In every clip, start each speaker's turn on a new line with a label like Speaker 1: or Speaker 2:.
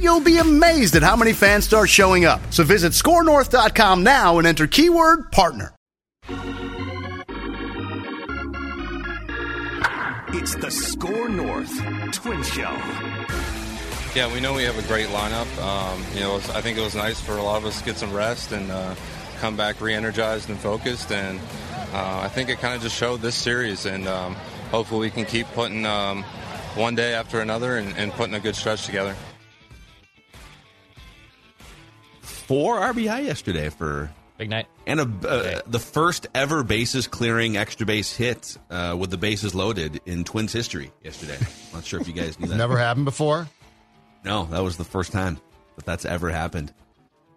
Speaker 1: you'll be amazed at how many fans start showing up. So visit scorenorth.com now and enter keyword partner.
Speaker 2: It's the Score North Twin Show.
Speaker 3: Yeah, we know we have a great lineup. Um, you know, I think it was nice for a lot of us to get some rest and uh, come back re-energized and focused. And uh, I think it kind of just showed this series. And um, hopefully we can keep putting um, one day after another and, and putting a good stretch together.
Speaker 4: Four RBI yesterday for
Speaker 5: Big night.
Speaker 4: and a, uh, the first ever bases clearing extra base hit uh, with the bases loaded in Twins history yesterday. Not sure if you guys knew that.
Speaker 6: Never happened before.
Speaker 4: No, that was the first time that that's ever happened.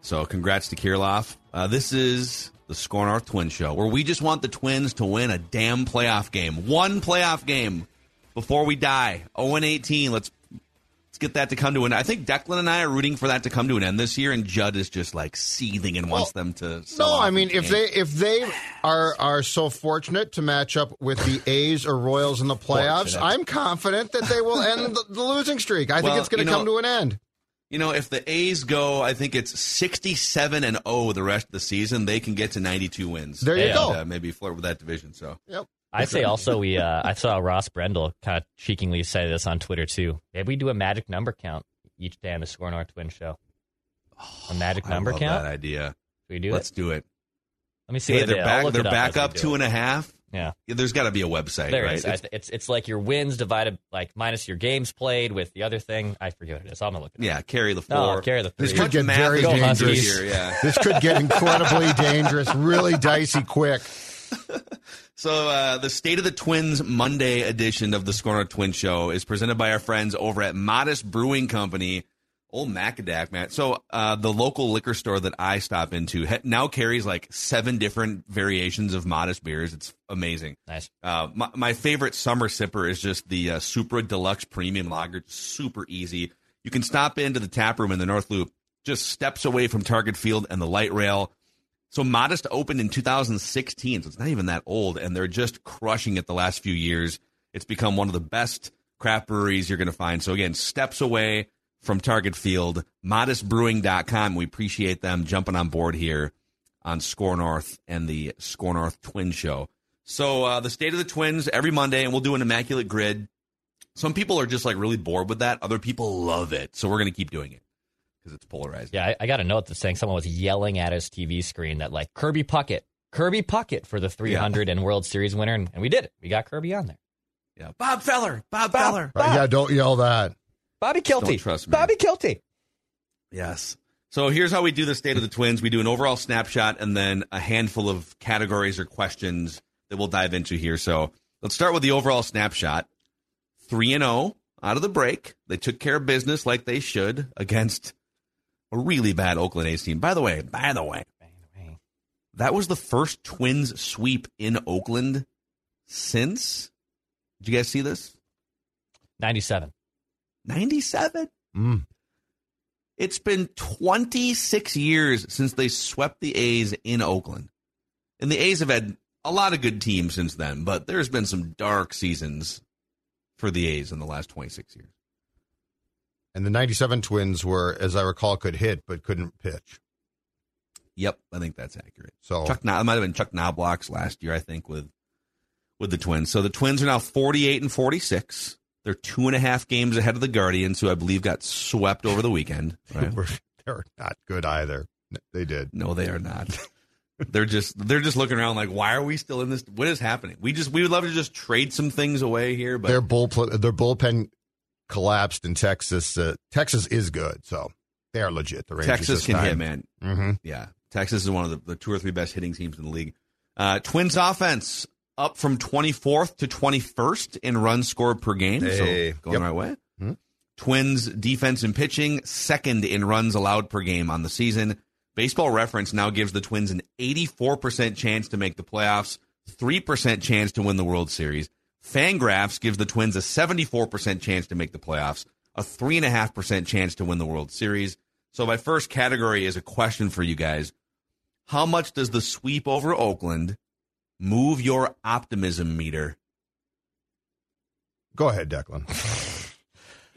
Speaker 4: So congrats to Kirilloff. Uh, this is the Score North Twin Show, where we just want the Twins to win a damn playoff game. One playoff game before we die. 0 18. Let's let's get that to come to an. End. I think Declan and I are rooting for that to come to an end this year, and Judd is just like seething and wants them to.
Speaker 6: No, I mean if
Speaker 4: game.
Speaker 6: they if they are are so fortunate to match up with the A's or Royals in the playoffs,
Speaker 4: Fortunate.
Speaker 6: I'm confident that they will end the, the losing streak. I think it's going
Speaker 4: you
Speaker 6: to
Speaker 4: know-
Speaker 6: come to an end.
Speaker 4: You know, if the A's go, I think it's 67 and 0 the rest of the season, they can get to 92 wins.
Speaker 6: There you
Speaker 5: Yeah.
Speaker 6: go.
Speaker 4: Uh, maybe flirt with that division. So
Speaker 6: Yep.
Speaker 5: I say also we. Uh, I saw Ross Brendel kind of cheekingly say this on Twitter too. Maybe we do a magic number count each day on the Score North Twin Show. A magic
Speaker 4: I
Speaker 5: number
Speaker 4: love
Speaker 5: count.
Speaker 4: that idea.
Speaker 5: Should we do
Speaker 4: Let's
Speaker 5: it?
Speaker 4: do it.
Speaker 5: Let me see.
Speaker 4: Hey,
Speaker 5: what
Speaker 4: they're
Speaker 5: is.
Speaker 4: Back. They're back
Speaker 5: as
Speaker 4: up
Speaker 5: do
Speaker 4: two
Speaker 5: it.
Speaker 4: and a half.
Speaker 5: Yeah,
Speaker 4: Yeah, there's got to be a website,
Speaker 5: there
Speaker 4: right?
Speaker 5: is. I- It's it's like your wins divided like minus your games played with the other thing. I forget what it is. I'm gonna look it. up.
Speaker 4: yeah, carry the
Speaker 5: No,
Speaker 4: four.
Speaker 5: carry the
Speaker 6: This could get very dangerous.
Speaker 4: here, yeah.
Speaker 6: This could get incredibly dangerous, really dicey quick.
Speaker 4: So uh, the State of the Twins Monday edition of the Score North Twin Show is presented by our friends over at Modist Brewing Company. Old Macadac, man. So uh, the local liquor store that I stop into ha- now carries like seven different variations of Modist beers. It's amazing.
Speaker 5: Nice.
Speaker 4: Uh, my, my favorite summer sipper is just the uh, Supra Deluxe Premium Lager. Super easy. You can stop into the tap room in the North Loop, just steps away from Target Field and the light rail. So Modist opened in 2016, so it's not even that old, and they're just crushing it the last few years. It's become one of the best craft breweries you're going to find. So again, steps away from Target Field, modistbrewing.com. We appreciate them jumping on board here on Score North and the Score North Twin Show. So uh, the state of the Twins every Monday, and we'll do an immaculate grid. Some people are just like really bored with that. Other people love it. So we're going to keep doing it because it's polarizing.
Speaker 5: Yeah, I, I got a note that's saying someone was yelling at his TV screen that like Kirby Puckett, Kirby Puckett for the 300 and World Series winner, and, and we did it. We got Kirby on there.
Speaker 4: Yeah. Bob Feller. Bob, Feller.
Speaker 6: Right, yeah, don't yell that.
Speaker 5: Bobby Kielty.
Speaker 4: trust me.
Speaker 5: Bobby Kielty.
Speaker 4: Yes. So here's how we do the state of the twins. We do an overall snapshot and then a handful of categories or questions that we'll dive into here. So let's start with the overall snapshot. 3 and 0 out of the break. They took care of business like they should against a really bad Oakland A's team. By the way, by the way, that was the first Twins sweep in Oakland since Did you guys see this?
Speaker 5: 97.
Speaker 4: 97?
Speaker 6: Mm.
Speaker 4: It's been 26 years since they swept the A's in Oakland. And the A's have had a lot of good teams since then, but there's been some dark seasons for the A's in the last 26 years.
Speaker 6: And the 97 Twins were, as I recall, could hit but couldn't pitch.
Speaker 4: Yep, I think that's accurate.
Speaker 6: So
Speaker 4: Chuck, it might have been Chuck Knoblauch's last year, I think, with with the Twins. So the Twins are now 48 and 46. They're two and a half games ahead of the Guardians, who I believe got swept over the weekend. Right?
Speaker 6: were- they're not good either. They did.
Speaker 4: No, they are not. they're just they're just looking around like, why are we still in this? What is happening? We just we would love to just trade some things away here, but
Speaker 6: their bull their bullpen collapsed in Texas. Uh, Texas is good, so they are legit. The Rangers
Speaker 4: Texas can
Speaker 6: time.
Speaker 4: hit, man.
Speaker 6: Mm-hmm.
Speaker 4: Yeah, Texas is one of the, the, two or three best hitting teams in the league. Uh, Twins offense up from 24th to 21st in runs scored per game,
Speaker 6: hey.
Speaker 4: so going
Speaker 6: yep.
Speaker 4: right way.
Speaker 6: Mm-hmm.
Speaker 4: Twins defense and pitching second in runs allowed per game on the season. Baseball Reference now gives the Twins an 84% chance to make the playoffs, 3% chance to win the World Series. Fangraphs gives the Twins a 74% chance to make the playoffs, a 3.5% chance to win the World Series. So, my first category is a question for you guys. How much does the sweep over Oakland move your optimism meter?
Speaker 6: Go ahead, Declan.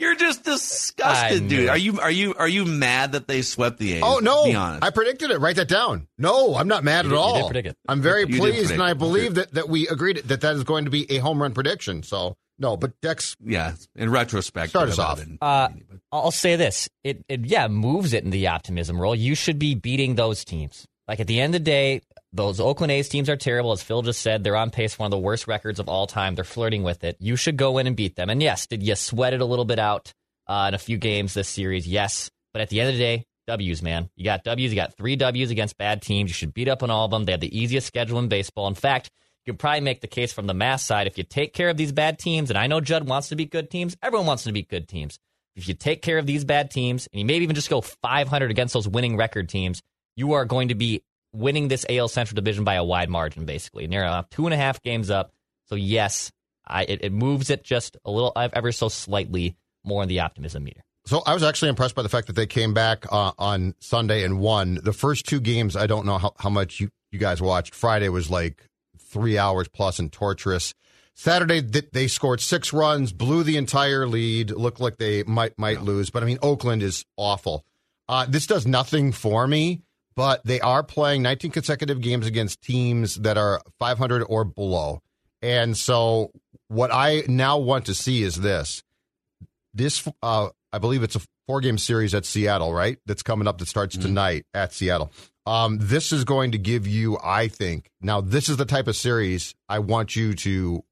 Speaker 4: You're just disgusted, dude. Are you are you are you mad that they swept the A's?
Speaker 6: Oh no!
Speaker 4: Be honest.
Speaker 6: I predicted it. Write that down. No, I'm not mad
Speaker 5: You
Speaker 6: at
Speaker 5: did- you
Speaker 6: all.
Speaker 5: did predict it.
Speaker 6: I'm very
Speaker 4: You
Speaker 6: pleased, and I believe that, that we agreed that that is going to be a home run prediction. So no, but Dex,
Speaker 4: yeah. In retrospect,
Speaker 6: Start us off.
Speaker 4: been-
Speaker 5: Uh, I'll say this: it, it yeah moves it in the optimism role. You should be beating those teams. Like at the end of the day, those Oakland A's teams are terrible. As Phil just said, they're on pace for one of the worst records of all time. They're flirting with it. You should go in and beat them. And yes, did you sweat it a little bit out uh, in a few games this series? Yes, but at the end of the day, W's, man. You got W's. You got three W's against bad teams. You should beat up on all of them. They have the easiest schedule in baseball. In fact, you could probably make the case from the mass side if you take care of these bad teams. And I know Judd wants to beat good teams. Everyone wants to beat good teams. If you take care of these bad teams and you maybe even just go 500 against those winning record teams, you are going to be winning this AL Central division by a wide margin, basically. And uh, two and a half games up. So, yes, I, it, it moves it just a little, ever so slightly more in the optimism meter.
Speaker 6: So I was actually impressed by the fact that they came back uh, on Sunday and won the first two games. I don't know how, how much you, you guys watched. Friday was like three hours plus and torturous. Saturday they scored six runs, blew the entire lead. Looked like they might might lose, but I mean Oakland is awful. Uh, this does nothing for me, but they are playing 19 consecutive games against teams that are 500 or below, and so what I now want to see is this this uh, I believe it's a four game series at Seattle, right? That's coming up that starts tonight at Seattle. Um, this is going to give you, I think, now this is the type of series I want you to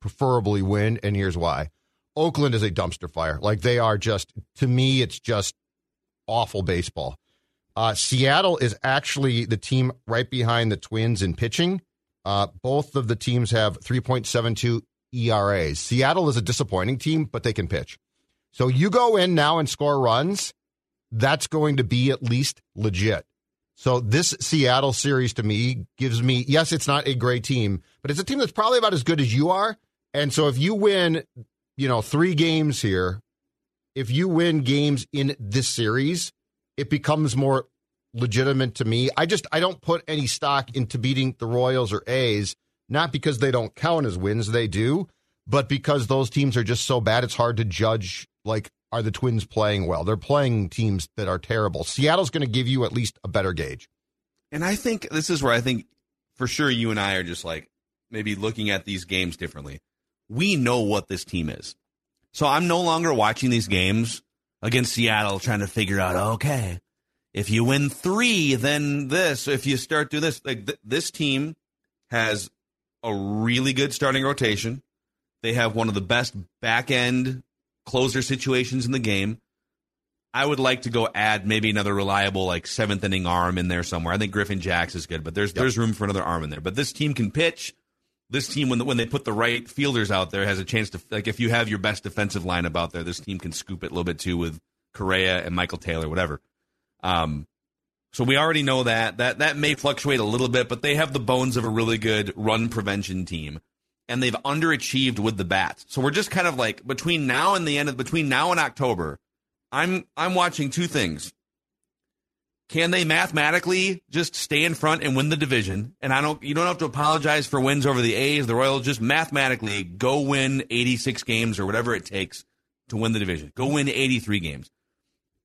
Speaker 6: preferably win, and here's why. Oakland is a dumpster fire. Like they are just, to me, it's just awful baseball. Uh, Seattle is actually the team right behind the Twins in pitching. Uh, both of the teams have 3.72 ERAs. Seattle is a disappointing team, but they can pitch. So you go in now and score runs, that's going to be at least legit. So this Seattle series to me gives me, yes, it's not a great team, but it's a team that's probably about as good as you are. And so if you win, you know, three games here, if you win games in this series, it becomes more legitimate to me. I just I don't put any stock into beating the Royals or A's, not because they don't count as wins, they do, but because those teams are just so bad it's hard to judge like are the Twins playing well? They're playing teams that are terrible. Seattle's going to give you at least a better gauge.
Speaker 4: And I think this is where I think for sure you and I are just like maybe looking at these games differently. We know what this team is. So I'm no longer watching these games against Seattle trying to figure out, okay, if you win three, then this. If you start do this, like th- this team has a really good starting rotation. They have one of the best back end closer situations in the game. I would like to go add maybe another reliable like seventh inning arm in there somewhere. I think Griffin Jax is good, but there's there's room for another arm in there. But this team can pitch. This team, when when they put the right fielders out there, has a chance to like if you have your best defensive lineup out there, this team can scoop it a little bit too with Correa and Michael Taylor, whatever. Um, so we already know that that that may fluctuate a little bit, but they have the bones of a really good run prevention team, and they've underachieved with the bats. So we're just kind of like between now and the end of between now and October, I'm I'm watching two things. Can they mathematically just stay in front and win the division? And I don't you don't have to apologize for wins over the A's, the Royals, just mathematically go win 86 games or whatever it takes to win the division. Go win 83 games.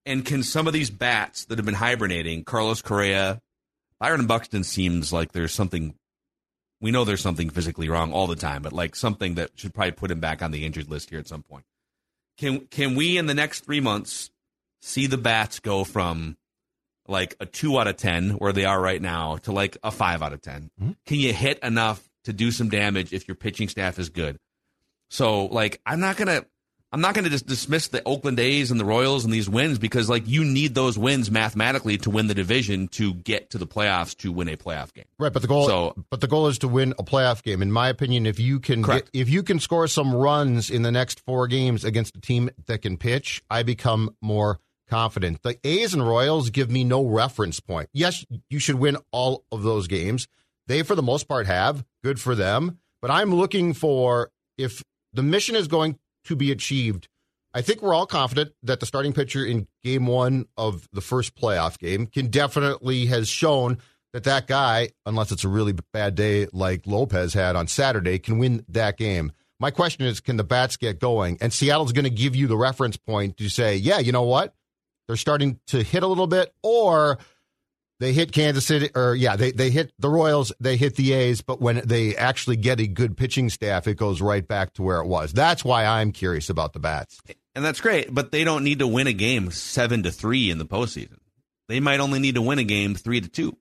Speaker 4: And can some of these bats that have been hibernating, Carlos Correa, Byron Buxton seems like there's something we know there's something physically wrong all the time, but like something that should probably put him back on the injured list here at some point. Can can we in the next three months see the bats go from like a two out of 10, where they are right now, to like a five out of 10? Mm-hmm. Can you hit enough to do some damage if your pitching staff is good? So, like, I'm not going to. I'm not going to just dismiss the Oakland A's and the Royals and these wins because, like, you need those wins mathematically to win the division to get to the playoffs to win a playoff game.
Speaker 6: Right, but the goal,
Speaker 4: So-
Speaker 6: but the goal is to win a playoff game. In my opinion, if you can, get, if you can score some runs in the next four games against a team that can pitch, I become more confident. The A's and Royals give me no reference point. Yes, you should win all of those games. They, for the most part, have good for them. But I'm looking for if the mission is going to be achieved. I think we're all confident that the starting pitcher in game one of the first playoff game can definitely has shown that that guy, unless it's a really bad day like Lopez had on Saturday, can win that game. My question is, can the bats get going? And Seattle's going to give you the reference point to say, yeah, you know what? They're starting to hit a little bit, or they hit Kansas City, or yeah, they, they hit the Royals, they hit the A's, but when they actually get a good pitching staff, it goes right back to where it was. That's why I'm curious about the bats.
Speaker 4: And that's great, but they don't need to win a game seven to three in the postseason. They might only need to win a game three to two.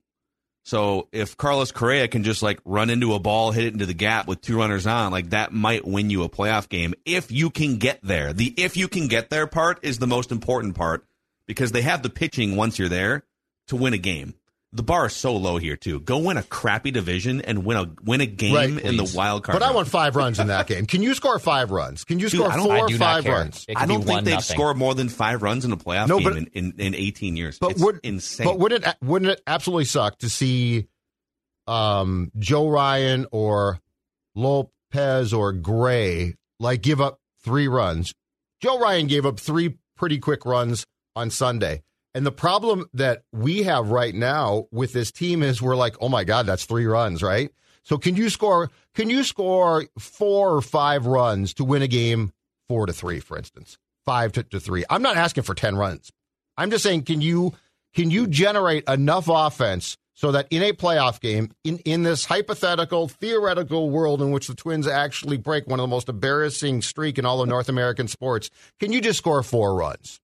Speaker 4: So if Carlos Correa can just like run into a ball, hit it into the gap with two runners on, like that might win you a playoff game if you can get there. The if you can get there part is the most important part because they have the pitching once you're there to win a game. The bar is so low here too. Go win a crappy division and win a win a game
Speaker 6: Right,
Speaker 4: in the wild card.
Speaker 6: But I
Speaker 4: round.
Speaker 6: want five runs in that game. Can you score five runs? Can you
Speaker 4: Dude,
Speaker 6: score four or five runs?
Speaker 4: I don't think they've
Speaker 5: nothing.
Speaker 4: scored more than five runs in a playoff
Speaker 6: No,
Speaker 4: game in, in, in 18 years.
Speaker 6: But
Speaker 4: it's
Speaker 6: would
Speaker 4: insane.
Speaker 6: But wouldn't it wouldn't it absolutely suck to see um, Joe Ryan or Lopez or Gray like give up three runs? Joe Ryan gave up three pretty quick runs on Sunday. And the problem that we have right now with this team is we're like, oh my God, that's three runs, right? So can you score can you score four or five runs to win a game four to three, for instance? Five to, to three. I'm not asking for ten runs. I'm just saying, can you can you generate enough offense so that in a playoff game, in, in this hypothetical, theoretical world in which the Twins actually break one of the most embarrassing streak in all of North American sports, can you just score four runs?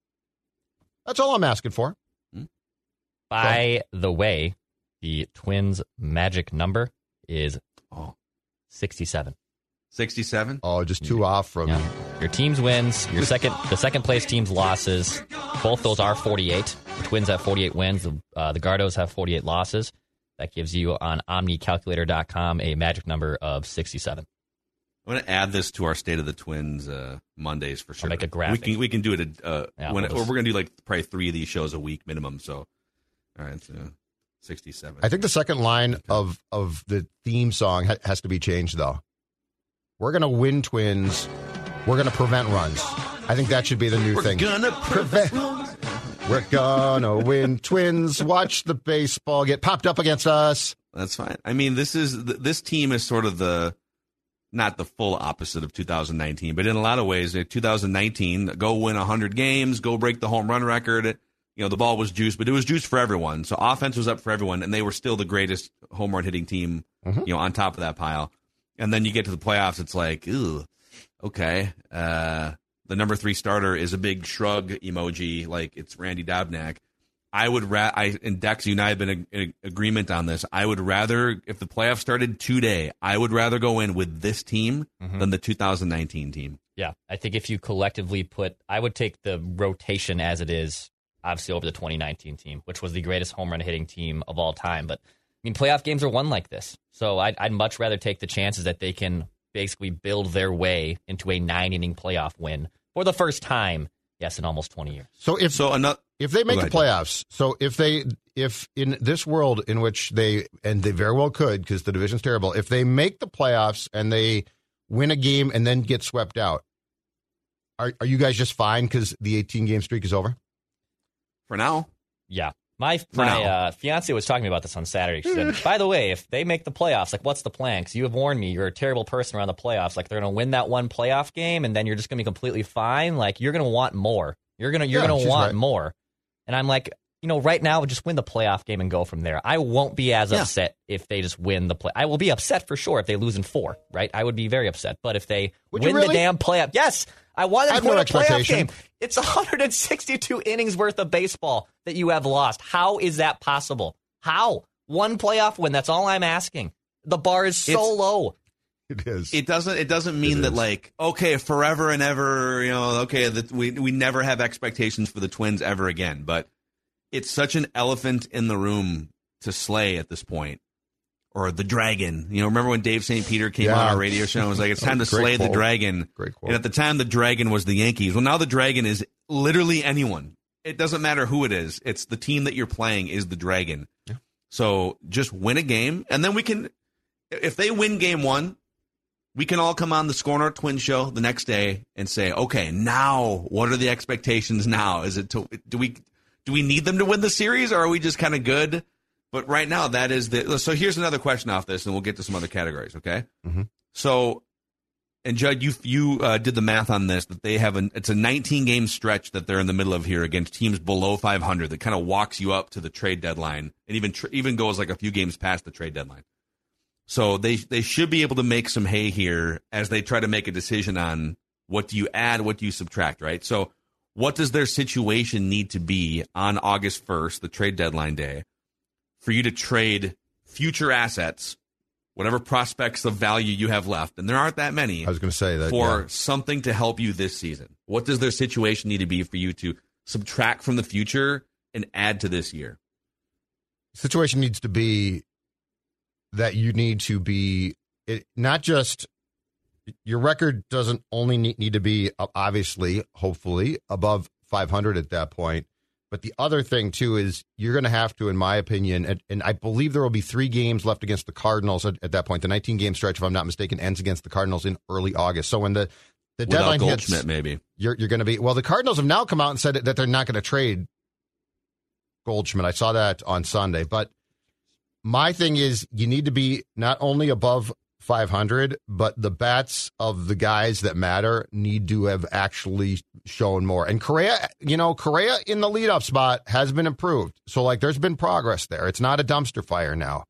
Speaker 6: That's all I'm asking for.
Speaker 5: By the way, the Twins' magic number is
Speaker 4: Oh.
Speaker 5: 67.
Speaker 4: 67?
Speaker 6: Oh, just two off from.
Speaker 5: Yeah. Your team's wins, your second, the second place team's losses. Both those are 48. The Twins have 48 wins. The, uh, the Gardos have 48 losses. That gives you on OmniCalculator.com a magic number of 67.
Speaker 4: I'm going to add this to our State of the Twins uh, Mondays for sure.
Speaker 5: make a graphic.
Speaker 4: We can we can do it. Uh,
Speaker 5: Yeah,
Speaker 4: when,
Speaker 5: we'll
Speaker 4: or
Speaker 5: just-
Speaker 4: we're going to do like probably three of these shows a week minimum. So, all right, so 67.
Speaker 6: I think the second line of of the theme song ha- has to be changed, though. We're going to win twins. We're going to prevent runs. I think that should be the new thing.
Speaker 4: we're gonna
Speaker 6: Prevent. We're gonna win twins. Watch the baseball get popped up against us.
Speaker 4: That's fine. I mean, this is this team is sort of the not the full opposite of 2019, but in a lot of ways, uh, 2019, go win 100 games, go break the home run record. You know, the ball was juiced, but it was juiced for everyone. So offense was up for everyone, and they were still the greatest home run hitting team. You know, on top of that pile, and then you get to the playoffs, it's like, ooh, okay. Uh, the number three starter is a big shrug emoji, like it's Randy Dobnak. I would ra- I and Dex, you and I have been in, in agreement on this. I would rather, if the playoffs started today, I would rather go in with this team mm-hmm. than the 2019 team.
Speaker 5: Yeah, I think if you collectively put, I would take the rotation as it is, obviously over the 2019 team, which was the greatest home run hitting team of all time. But I mean, playoff games are won like this, so I'd, I'd much rather take the chances that they can basically build their way into a nine inning playoff win for the first time. Yes, in almost 20 years.
Speaker 6: So if
Speaker 4: So another,
Speaker 6: if they make the playoffs, so if they if in this world in which they and they very well could because the division's terrible, if they make the playoffs and they win a game and then get swept out, are are you guys just fine because the 18 game streak is over?
Speaker 4: for now,
Speaker 5: Yeah. My my uh, fiance was talking to me about this on Saturday. She said, "By the way, if they make the playoffs, like, what's the plan? Because you have warned me, you're a terrible person around the playoffs. Like, they're going to win that one playoff game, and then you're just going to be completely fine. Like, you're going to want more. You're gonna you're
Speaker 6: Yeah,
Speaker 5: going to want
Speaker 6: right.
Speaker 5: more." And I'm like, you know, right now, just win the playoff game and go from there. I won't be as
Speaker 4: Yeah.
Speaker 5: upset if they just win the play. I will be upset for sure if they lose in four, right? I would be very upset. But if they
Speaker 6: Would you
Speaker 5: win the
Speaker 6: really?
Speaker 5: damn playoff, yes, I want them
Speaker 6: have
Speaker 5: to win
Speaker 6: no
Speaker 5: a playoff game. It's 162 innings worth of baseball that you have lost. How is that possible? How? One playoff win. That's all I'm asking. The bar is so
Speaker 4: It's-
Speaker 5: low.
Speaker 6: It is.
Speaker 4: It doesn't. It doesn't mean
Speaker 6: It
Speaker 4: that
Speaker 6: is.
Speaker 4: like okay, forever and ever. You know, okay, that we we never have expectations for the Twins ever again. But it's such an elephant in the room to slay at this point, or the dragon. You know, remember when Dave St. Peter came
Speaker 6: Yeah.
Speaker 4: on our radio show and was like, "It's time to slay the dragon."
Speaker 6: Great quote.
Speaker 4: And at the time, the dragon was the Yankees. Well, now the dragon is literally anyone. It doesn't matter who it is. It's the team that you're playing is the dragon. Yeah. So just win a game, and then we can. If they win game one, we can all come on the Score North Twin Show the next day and say, okay, now what are the expectations? Now is it to do we do we need them to win the series, or are we just kind of good? But right now, that is the. So here's another question off this, and we'll get to some other categories. Okay.
Speaker 6: Mhm.
Speaker 4: So, and Judd, you you uh, did the math on this that they have an it's a 19 game stretch that they're in the middle of here against teams below 500 that kind of walks you up to the trade deadline and even tr- even goes like a few games past the trade deadline. So they they should be able to make some hay here as they try to make a decision on what do you add, what do you subtract, right? So what does their situation need to be on August 1st, the trade deadline day, for you to trade future assets, whatever prospects of value you have left, and there aren't that many
Speaker 6: I was going to say that.
Speaker 4: for
Speaker 6: yeah.
Speaker 4: something to help you this season? What does their situation need to be for you to subtract from the future and add to this year?
Speaker 6: situation needs to be that you need to be it, not just your record doesn't only need, to be uh, obviously hopefully above 500 at that point. But the other thing too is you're going to have to in my opinion and, and i believe there will be three games left against the cardinals at, at that point. The 19 game stretch if i'm not mistaken ends against the cardinals in early august. So when the the
Speaker 4: Without
Speaker 6: deadline
Speaker 4: Goldschmidt,
Speaker 6: hits
Speaker 4: maybe.
Speaker 6: you're, you're going to be well the cardinals have now come out and said that they're not going to trade goldschmidt. I saw that on sunday. But my thing is you need to be not only above 500 but the bats of the guys that matter need to have actually shown more. And Correa you know Correa in the leadoff spot has been improved. So like there's been progress there. It's not a dumpster fire now.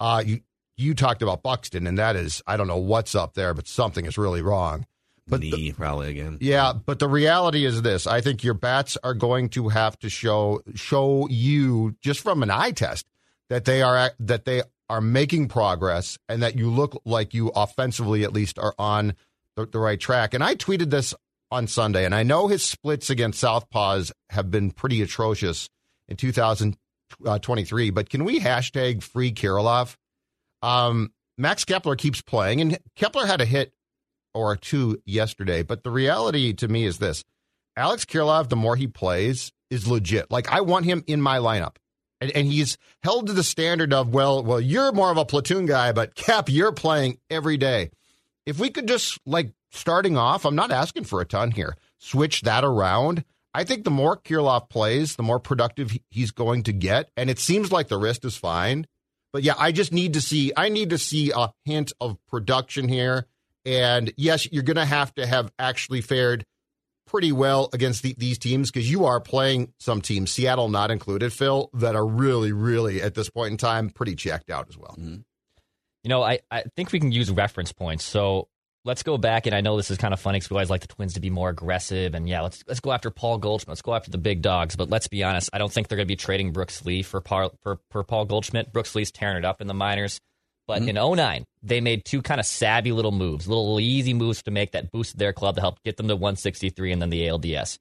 Speaker 6: Uh you you talked about Buxton and that is I don't know what's up there but something is really wrong. But the-
Speaker 4: Knee, probably again.
Speaker 6: yeah, but the reality is this: I think your bats are going to have to show show you just from an eye test that they are that they are making progress and that you look like you offensively at least are on the, the right track. And I tweeted this on Sunday, and I know his splits against Southpaws have been pretty atrocious in 2023. But can we hashtag free Kirilloff? Um, Max Kepler keeps playing, and Kepler had a hit or two yesterday. But the reality to me is this Alex Kirilloff, the more he plays, is legit. Like I want him in my lineup. And, and he's held to the standard of, well, well, you're more of a platoon guy, but Cap, you're playing every day. If we could just like starting off, I'm not asking for a ton here. Switch that around. I think the more Kirilloff plays, the more productive he's going to get. And it seems like the wrist is fine. But yeah, I just need to see I need to see a hint of production here. And yes, you're going to have to have actually fared pretty well against the, these teams because you are playing some teams, Seattle not included, Phil, that are really, really at this point in time pretty checked out as well. Mm-hmm.
Speaker 5: You know, I, I think we can use reference points. So let's go back, and I know this is kind of funny because we always like the Twins to be more aggressive, and yeah, let's let's go after Paul Goldschmidt. Let's go after the big dogs. But let's be honest, I don't think they're going to be trading Brooks Lee for, Par, for for Paul Goldschmidt. Brooks Lee's tearing it up in the minors. But mm-hmm. in 09, they made two kind of savvy little moves, little easy moves to make that boosted their club to help get them to 163 and then the ALDS.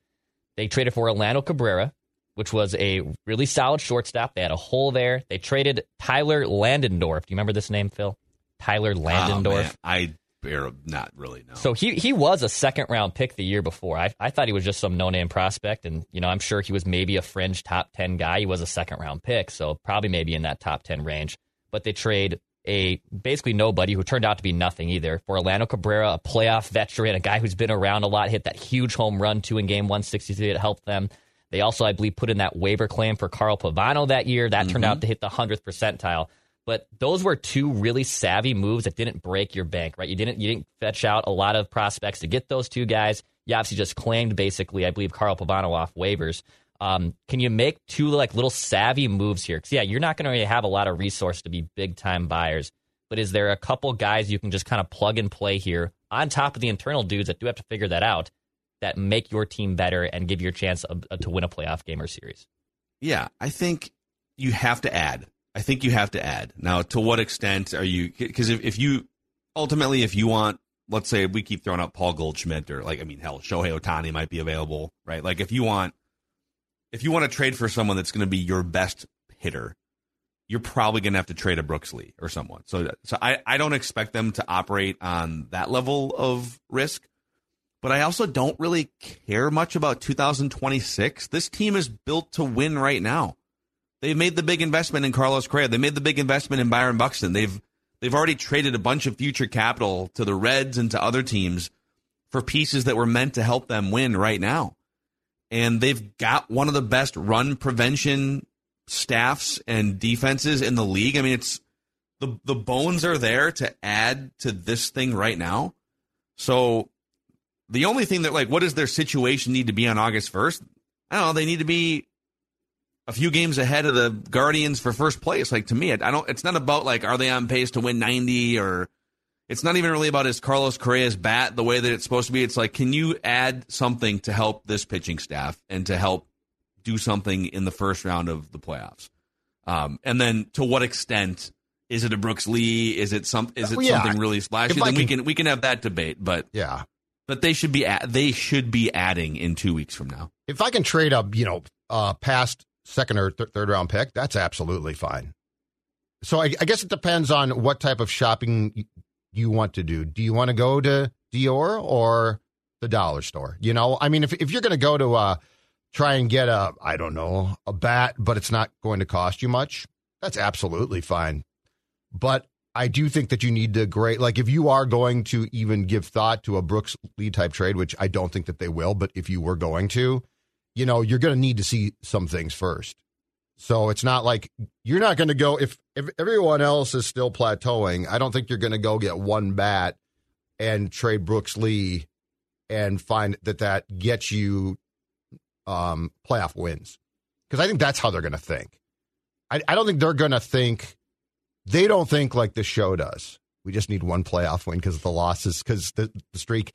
Speaker 5: They traded for Orlando Cabrera, which was a really solid shortstop. They had a hole there. They traded Tyler Ladendorf. Do you remember this name, Phil? Tyler
Speaker 4: Oh,
Speaker 5: Ladendorf.
Speaker 4: man, I barely, not really know.
Speaker 5: So he he was a second round pick the year before. I I thought he was just some no name prospect, and you know I'm sure he was maybe a fringe top ten guy. He was a second round pick, so probably maybe in that top ten range. But they trade a basically nobody who turned out to be nothing either for Orlando Cabrera, a playoff veteran, a guy who's been around a lot, hit that huge home run two in game 163 that helped them. They also, I believe, put in that waiver claim for Carl Pavano that year. That turned mm-hmm. out to hit the hundredth percentile. But those were two really savvy moves that didn't break your bank, right? You didn't you didn't fetch out a lot of prospects to get those two guys. You obviously just claimed basically, I believe, Carl Pavano off waivers. Um, can you make two like little savvy moves here? Because yeah, you're not going to really have a lot of resource to be big time buyers. But is there a couple guys you can just kind of plug and play here on top of the internal dudes that do have to figure that out that make your team better and give you a chance of, uh, to win a playoff game or series?
Speaker 4: Yeah, I think you have to add. I think you have to add. Now, to what extent are you? Because if, if you ultimately, if you want, let's say we keep throwing up Paul Goldschmidt or like, I mean, hell, Shohei Ohtani might be available, right? Like if you want, if you want to trade for someone that's going to be your best hitter, you're probably going to have to trade a Brooks Lee or someone. So, so I, I don't expect them to operate on that level of risk. But I also don't really care much about 2026. This team is built to win right now. They've made the big investment in Carlos Correa. They made the big investment in Byron Buxton. They've they've already traded a bunch of future capital to the Reds and to other teams for pieces that were meant to help them win right now. And they've got one of the best run prevention staffs and defenses in the league. I mean, it's the the bones are there to add to this thing right now. So the only thing that like what does their situation need to be on August 1st? I don't know, they need to be a few games ahead of the Guardians for first place. Like to me, I don't it's not about like are they on pace to win 90 or it's not even really about is Carlos Correa's bat the way that it's supposed to be. It's like can you add something to help this pitching staff and to help do something in the first round of the playoffs. Um, and then to what extent is it a Brooks Lee? Is it some? Is it well, yeah. something really splashy? Then can, we can we can have that debate. But
Speaker 6: yeah,
Speaker 4: but they should be they should be adding in two weeks from now.
Speaker 6: If I can trade a you know uh, past second or th- third round pick, that's absolutely fine. So I, I guess it depends on what type of shopping you want to do. Do you want to go to Dior or the dollar store? You know, I mean, if if you're going to go to uh, try and get a, I don't know, a bat, but it's not going to cost you much, that's absolutely fine. But I do think that you need to great, like if you are going to even give thought to a Brooks Lee type trade, which I don't think that they will, but if you were going to, you know, you're going to need to see some things first. So it's not like you're not going to go if if everyone else is still plateauing. I don't think you're going to go get one bat and trade Brooks Lee and find that that gets you um, playoff wins because I think that's how they're going to think. I, I don't think they're going to think. They don't think like the show does. We just need one playoff win because the losses, because the, the streak.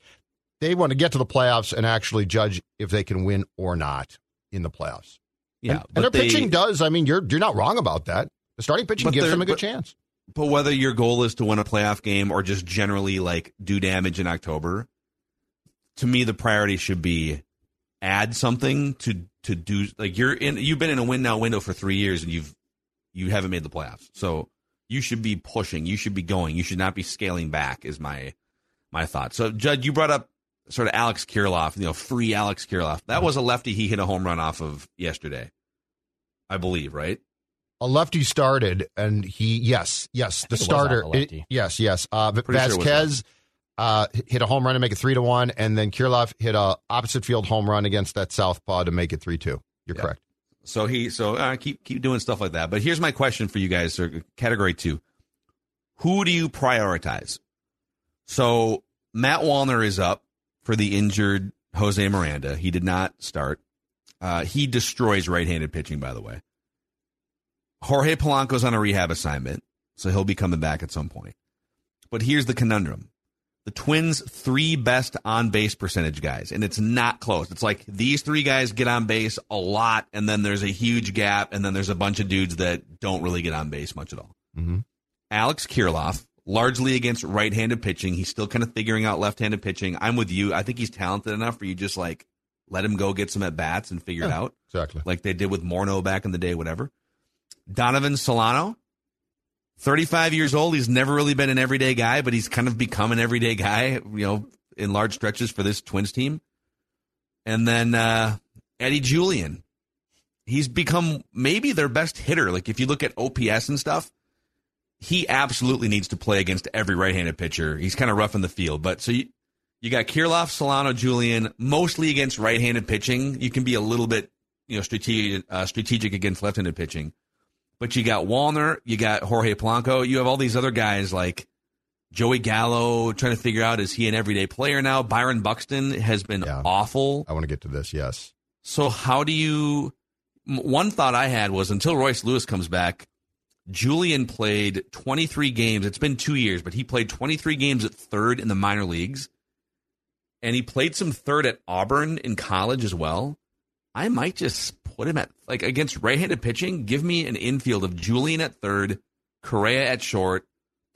Speaker 6: They want to get to the playoffs and actually judge if they can win or not in the playoffs.
Speaker 4: Yeah,
Speaker 6: and, and their they, pitching does. I mean, you're you're not wrong about that. The starting pitching gives them a good
Speaker 4: but,
Speaker 6: chance.
Speaker 4: But whether your goal is to win a playoff game or just generally like do damage in October, to me the priority should be add something to to do like you're in you've been in a win now window for three years and you've you haven't made the playoffs. So you should be pushing. You should be going. You should not be scaling back. Is my my thought. So Judd, you brought up sort of Alex Kirilloff. You know, free Alex Kirilloff. That was a lefty he hit a home run off of yesterday, I believe. Right.
Speaker 6: A lefty started, and he yes yes the starter. It, yes yes. Uh, Vasquez. Sure uh, hit a home run to make it three to one, and then Kirilloff hit a opposite field home run against that southpaw to make it three two. You're yeah. correct.
Speaker 4: So he so uh, keep keep doing stuff like that. But here's my question for you guys: so category two, who do you prioritize? So Matt Wallner is up for the injured Jose Miranda. He did not start. Uh, he destroys right-handed pitching, by the way. Jorge Polanco's on a rehab assignment, so he'll be coming back at some point. But here's the conundrum the Twins' three best on base percentage guys, and it's not close. It's like these three guys get on base a lot, and then there's a huge gap, and then there's a bunch of dudes that don't really get on base much at all.
Speaker 6: Mm-hmm.
Speaker 4: Alex Kirilloff, largely against right handed pitching. He's still kind of figuring out left handed pitching. I'm with you. I think he's talented enough for you just like let him go get some at bats and figure
Speaker 6: yeah,
Speaker 4: it out.
Speaker 6: Exactly.
Speaker 4: Like they did with Morneau back in the day, whatever. Donovan Solano, 35 years old. He's never really been an everyday guy, but he's kind of become an everyday guy, you know, in large stretches for this Twins team. And then uh, Eddie Julien. He's become maybe their best hitter. Like if you look at OPS and stuff, he absolutely needs to play against every right-handed pitcher. He's kind of rough in the field, but so you, you got Kirilloff, Solano, Julien, mostly against right-handed pitching. You can be a little bit, you know, strategic, uh, strategic against left-handed pitching. But you got Wallner, you got Jorge Polanco, you have all these other guys like Joey Gallo trying to figure out is he an everyday player now? Byron Buxton has been yeah. awful.
Speaker 6: I want to get to this, yes.
Speaker 4: So how do you one thought I had was until Royce Lewis comes back, Julien played 23 games. It's been two years, but he played 23 games at third in the minor leagues. And he played some third at Auburn in college as well. I might just put him at, like, against right handed pitching, give me an infield of Julien at third, Correa at short,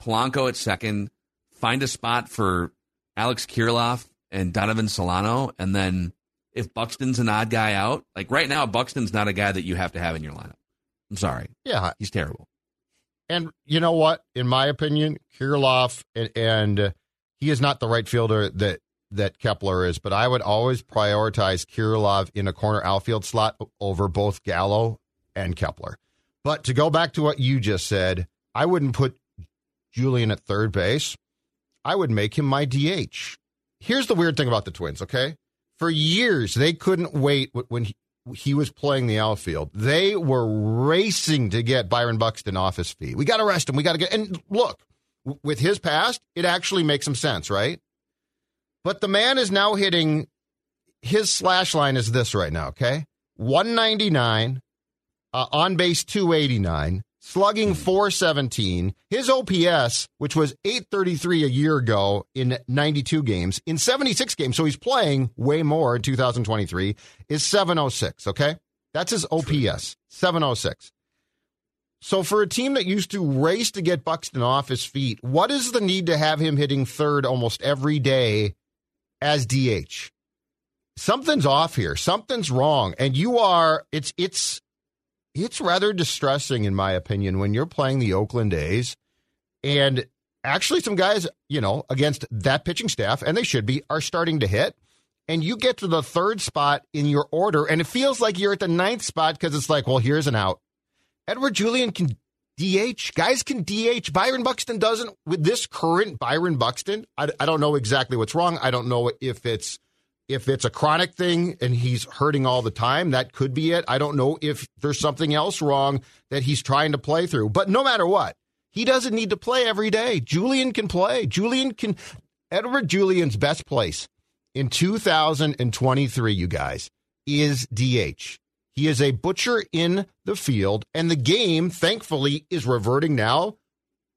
Speaker 4: Polanco at second, find a spot for Alex Kirilloff and Donovan Solano, and then if Buxton's an odd guy out, like right now, Buxton's not a guy that you have to have in your lineup. I'm sorry.
Speaker 6: Yeah.
Speaker 4: He's terrible.
Speaker 6: And you know what? In my opinion, Kirilloff and, and uh, he is not the right fielder that that Kepler is, but I would always prioritize Kirilloff in a corner outfield slot over both Gallo and Kepler. But to go back to what you just said, I wouldn't put Julien at third base. I would make him my DH. Here's the weird thing about the Twins, okay? For years, they couldn't wait when he, he was playing the outfield. They were racing to get Byron Buxton off his feet. We got to arrest him. We got to get. And look, with his past, it actually makes some sense, right? But the man is now hitting. His slash line is this right now, okay? 199, uh, on base 289, slugging 417. His OPS, which was 833 a year ago in 92 games, in 76 games, so he's playing way more in 2023, is 706, okay? That's his OPS, 706. So for a team that used to race to get Buxton off his feet, what is the need to have him hitting third almost every day as DH? Something's off here. Something's wrong. And you are it's it's it's rather distressing, in my opinion, when you're playing the Oakland A's and actually some guys, you know, against that pitching staff, and they should be, are starting to hit. And you get to the third spot in your order, and it feels like you're at the ninth spot because it's like, well, here's an out. Edward Julien can DH. Guys can DH. Byron Buxton doesn't. With this current Byron Buxton, I, I don't know exactly what's wrong. I don't know if it's if it's a chronic thing and he's hurting all the time, that could be it. I don't know if there's something else wrong that he's trying to play through. But no matter what, he doesn't need to play every day. Julien can play. Julien can. Edward Julien's best place in 2023, you guys, is DH. He is a butcher in the field, and the game, thankfully, is reverting now.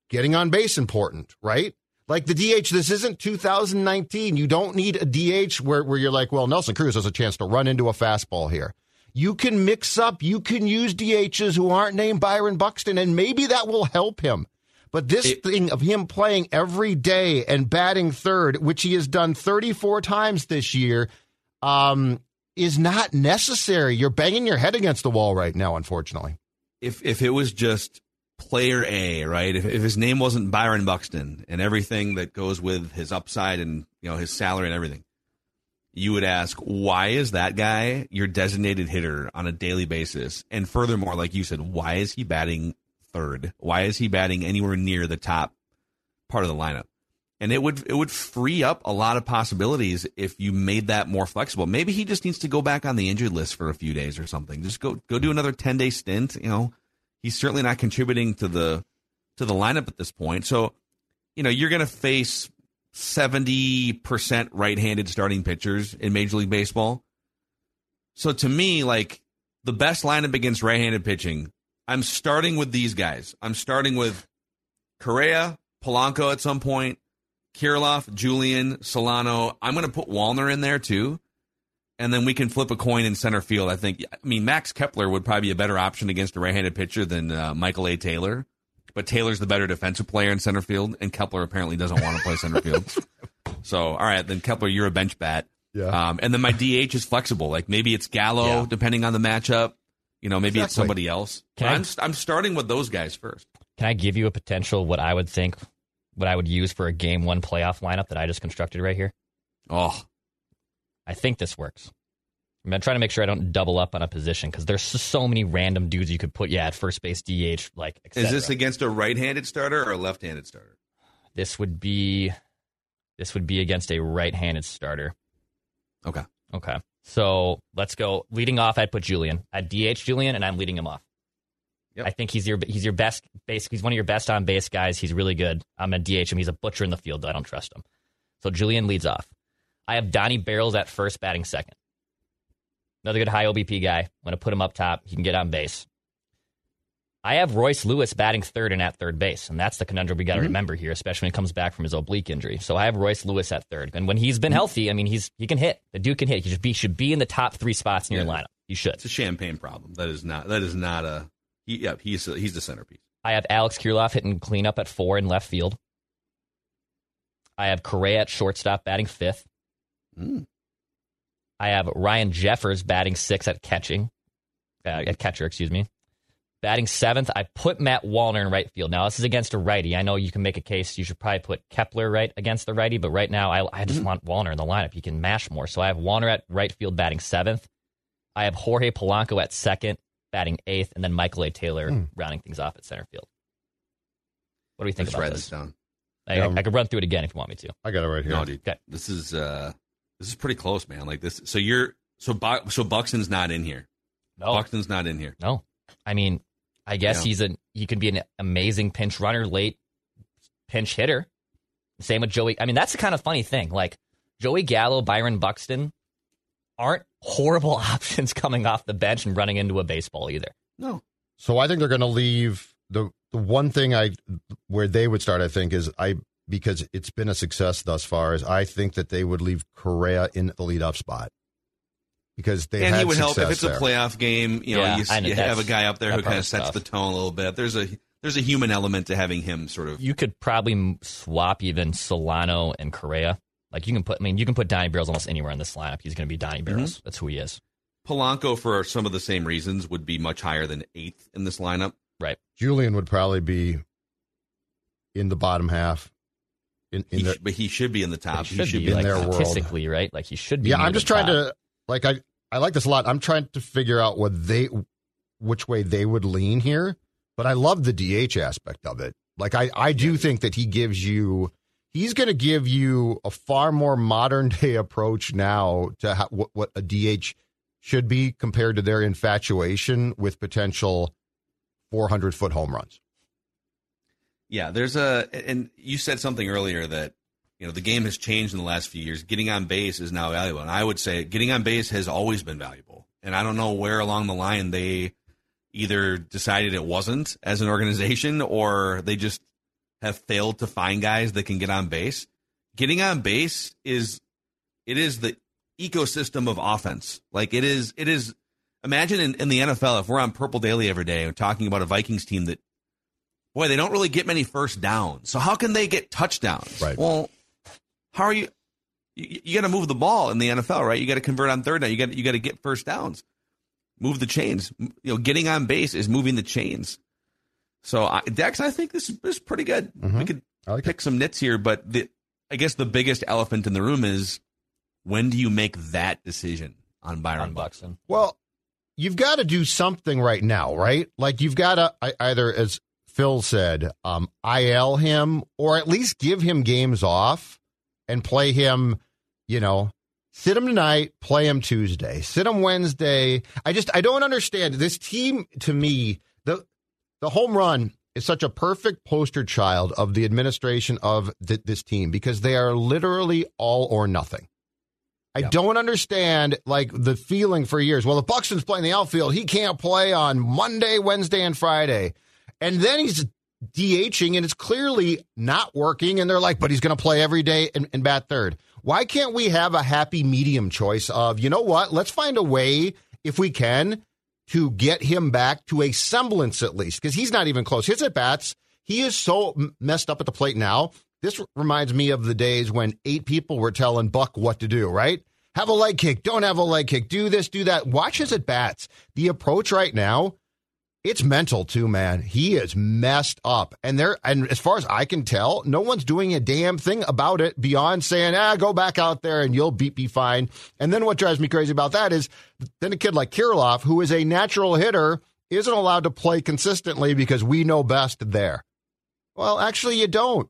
Speaker 6: Getting on base important, right? Like the DH, this isn't 2019. You don't need a DH where, where you're like, well, Nelson Cruz has a chance to run into a fastball here. You can mix up, you can use DHs who aren't named Byron Buxton, and maybe that will help him. But this it, thing of him playing every day and batting third, which he has done 34 times this year, um, is not necessary. You're banging your head against the wall right now, unfortunately.
Speaker 4: If if it was just player A, right? If, if his name wasn't Byron Buxton and everything that goes with his upside and you know his salary and everything, you would ask, why is that guy your designated hitter on a daily basis? And furthermore, like you said, why is he batting third? Why is he batting anywhere near the top part of the lineup? And it would it would free up a lot of possibilities if you made that more flexible. Maybe he just needs to go back on the injured list for a few days or something. Just go go do another ten day stint. You know, He's certainly not contributing to the to the lineup at this point. So, you know, you're going to face 70% right-handed starting pitchers in Major League Baseball. So to me, like the best lineup against right-handed pitching, I'm starting with these guys. I'm starting with Correa, Polanco at some point, Kirilloff, Julien, Solano. I'm going to put Wallner in there too and then we can flip a coin in center field. I think. I mean, Max Kepler would probably be a better option against a right-handed pitcher than uh, Michael A. Taylor, but Taylor's the better defensive player in center field, and Kepler apparently doesn't want to play center field. So, all right, then Kepler, you're a bench bat.
Speaker 6: Yeah.
Speaker 4: Um, and then my DH is flexible. Like maybe it's Gallo, yeah. depending on the matchup. You know, maybe exactly. it's somebody else. Can I, I'm I'm starting with those guys first.
Speaker 5: Can I give you a potential what I would think, what I would use for a game one playoff lineup that I just constructed right here?
Speaker 4: Oh,
Speaker 5: I think this works. I'm trying to make sure I don't double up on a position because there's so many random dudes you could put. Yeah, at first base, DH, like.
Speaker 4: Is this against a right-handed starter or a left-handed starter?
Speaker 5: This would be, this would be against a right-handed starter.
Speaker 4: Okay.
Speaker 5: Okay. So let's go. Leading off, I'd put Julien. I'd DH Julien, and I'm leading him off. Yep. I think he's your he's your best base. He's one of your best on base guys. He's really good. I'm a DH him. He's a butcher in the field. Though I don't trust him. So Julien leads off. I have Donnie Barrels at first, batting second. Another good high OBP guy. I'm going to put him up top. He can get on base. I have Royce Lewis batting third and at third base, and that's the conundrum we got to
Speaker 6: Mm-hmm.
Speaker 5: remember here, especially when he comes back from his oblique injury. So I have Royce Lewis at third, and when he's been
Speaker 6: Mm-hmm.
Speaker 5: healthy, I mean, he's he can hit. The dude can hit. He should be should be in the top three spots in your lineup. He should.
Speaker 4: It's a champagne problem. That is not. That is not a. He, yeah, he's he's the centerpiece.
Speaker 5: I have Alex Kirilloff hitting cleanup at four in left field. I have Correa at shortstop batting fifth.
Speaker 4: Mm.
Speaker 5: I have Ryan Jeffers batting six at catching, uh, at catcher, excuse me. Batting seventh, I put Matt Wallner in right field. Now this is against a righty. I know you can make a case you should probably put Kepler right against the righty, but right now I, I just want Wallner in the lineup. He can mash more. So I have Wallner at right field batting seventh. I have Jorge Polanco at second, batting eighth, and then Michael A. Taylor rounding things off at center field. What do we think
Speaker 4: Let's
Speaker 5: about
Speaker 4: write
Speaker 5: this?
Speaker 4: this down.
Speaker 5: I,
Speaker 6: Um,
Speaker 5: I could run through it again if you want me to.
Speaker 6: I got it right here.
Speaker 4: No, dude.
Speaker 5: Okay.
Speaker 4: This is uh this is pretty close, man. Like this. So you're so Bu- so Buxton's not in here.
Speaker 5: No,
Speaker 4: Buxton's not in here.
Speaker 5: no. I mean, I guess
Speaker 4: Yeah.
Speaker 5: he's a he could be an amazing pinch runner, late pinch hitter. Same with Joey. I mean, that's the kind of funny thing. Like Joey Gallo, Byron Buxton aren't horrible options coming off the bench and running into a baseball either.
Speaker 4: No.
Speaker 6: So I think they're going to leave the the one thing I where they would start. I think is I because it's been a success thus far. Is I think that they would leave Correa in the leadoff spot because they
Speaker 4: and
Speaker 6: had
Speaker 4: he would help if
Speaker 6: success
Speaker 4: it's a playoff game. You know,
Speaker 5: Yeah,
Speaker 4: you,
Speaker 5: know,
Speaker 4: you have a guy up there who kind of sets
Speaker 5: tough.
Speaker 4: the tone a little bit. There's a there's a human element to having him sort of.
Speaker 5: You could probably swap even Solano and Correa. Like you can put, I mean, you can put Donnie Barrels almost anywhere in this lineup. He's going to be Donnie mm-hmm. Barrels. That's who he is.
Speaker 4: Polanco, for some of the same reasons, would be much higher than eighth in this lineup.
Speaker 5: Right.
Speaker 6: Julien would probably be in the bottom half. In, in
Speaker 4: He but he should be in the top.
Speaker 5: He should, be,
Speaker 6: in
Speaker 5: like
Speaker 6: their world.
Speaker 5: statistically, right? Like he should be.
Speaker 6: yeah, I'm just trying
Speaker 5: top.
Speaker 6: to like I I like this a lot. I'm trying to figure out what they which way they would lean here, but I love the DH aspect of it. Like I I do think that he gives you he's going to give you a far more modern day approach now to how, what what a DH should be compared to their infatuation with potential 400 foot home runs.
Speaker 4: Yeah, there's a, and you said something earlier that you know the game has changed in the last few years. Getting on base is now valuable, and I would say getting on base has always been valuable. And I don't know where along the line they either decided it wasn't as an organization, or they just have failed to find guys that can get on base. Getting on base is it is the ecosystem of offense. Like it is, it is. Imagine in, in the NFL if we're on Purple Daily every day and talking about a Vikings team that boy, they don't really get many first downs. So how can they get touchdowns?
Speaker 6: Right.
Speaker 4: Well, how are you? You, you got to move the ball in the NFL, right? You got to convert on third down. You got you got to get first downs. Move the chains. You know, getting on base is moving the chains. So I, Dex, I think this, this is pretty good. Mm-hmm. We could
Speaker 6: like
Speaker 4: pick some nits here, but the I guess the biggest elephant in the room is when do you make that decision on Byron
Speaker 5: on
Speaker 4: Buxton?
Speaker 5: Buxton.
Speaker 6: Well, you've got to do something right now, right? Like you've got to I- either, as Phil said, um, IL him or at least give him games off and play him. You know, sit him tonight, play him Tuesday, sit him Wednesday. I just I don't understand this team. To me, the the home run is such a perfect poster child of the administration of th- this team because they are literally all or nothing. I don't understand like the feeling for years. Well, if Buxton's playing the outfield, he can't play on Monday, Wednesday, and Friday. And then he's DHing and it's clearly not working. And they're like, but he's going to play every day and, bat third. Why can't we have a happy medium choice of, you know what? Let's find a way, if we can, to get him back to a semblance at least, because he's not even close. His at bats, he is so messed up at the plate now. This reminds me of the days when eight people were telling Buck what to do, right? Have a leg kick, don't have a leg kick, do this, do that. Watch his at bats. The approach right now, it's mental too, man. He is messed up. And there and as far as I can tell, no one's doing a damn thing about it beyond saying, ah, go back out there and you'll be, be fine. And then what drives me crazy about that is then a kid like Kirilloff, who is a natural hitter, isn't allowed to play consistently because we know best there. Well, actually, you don't.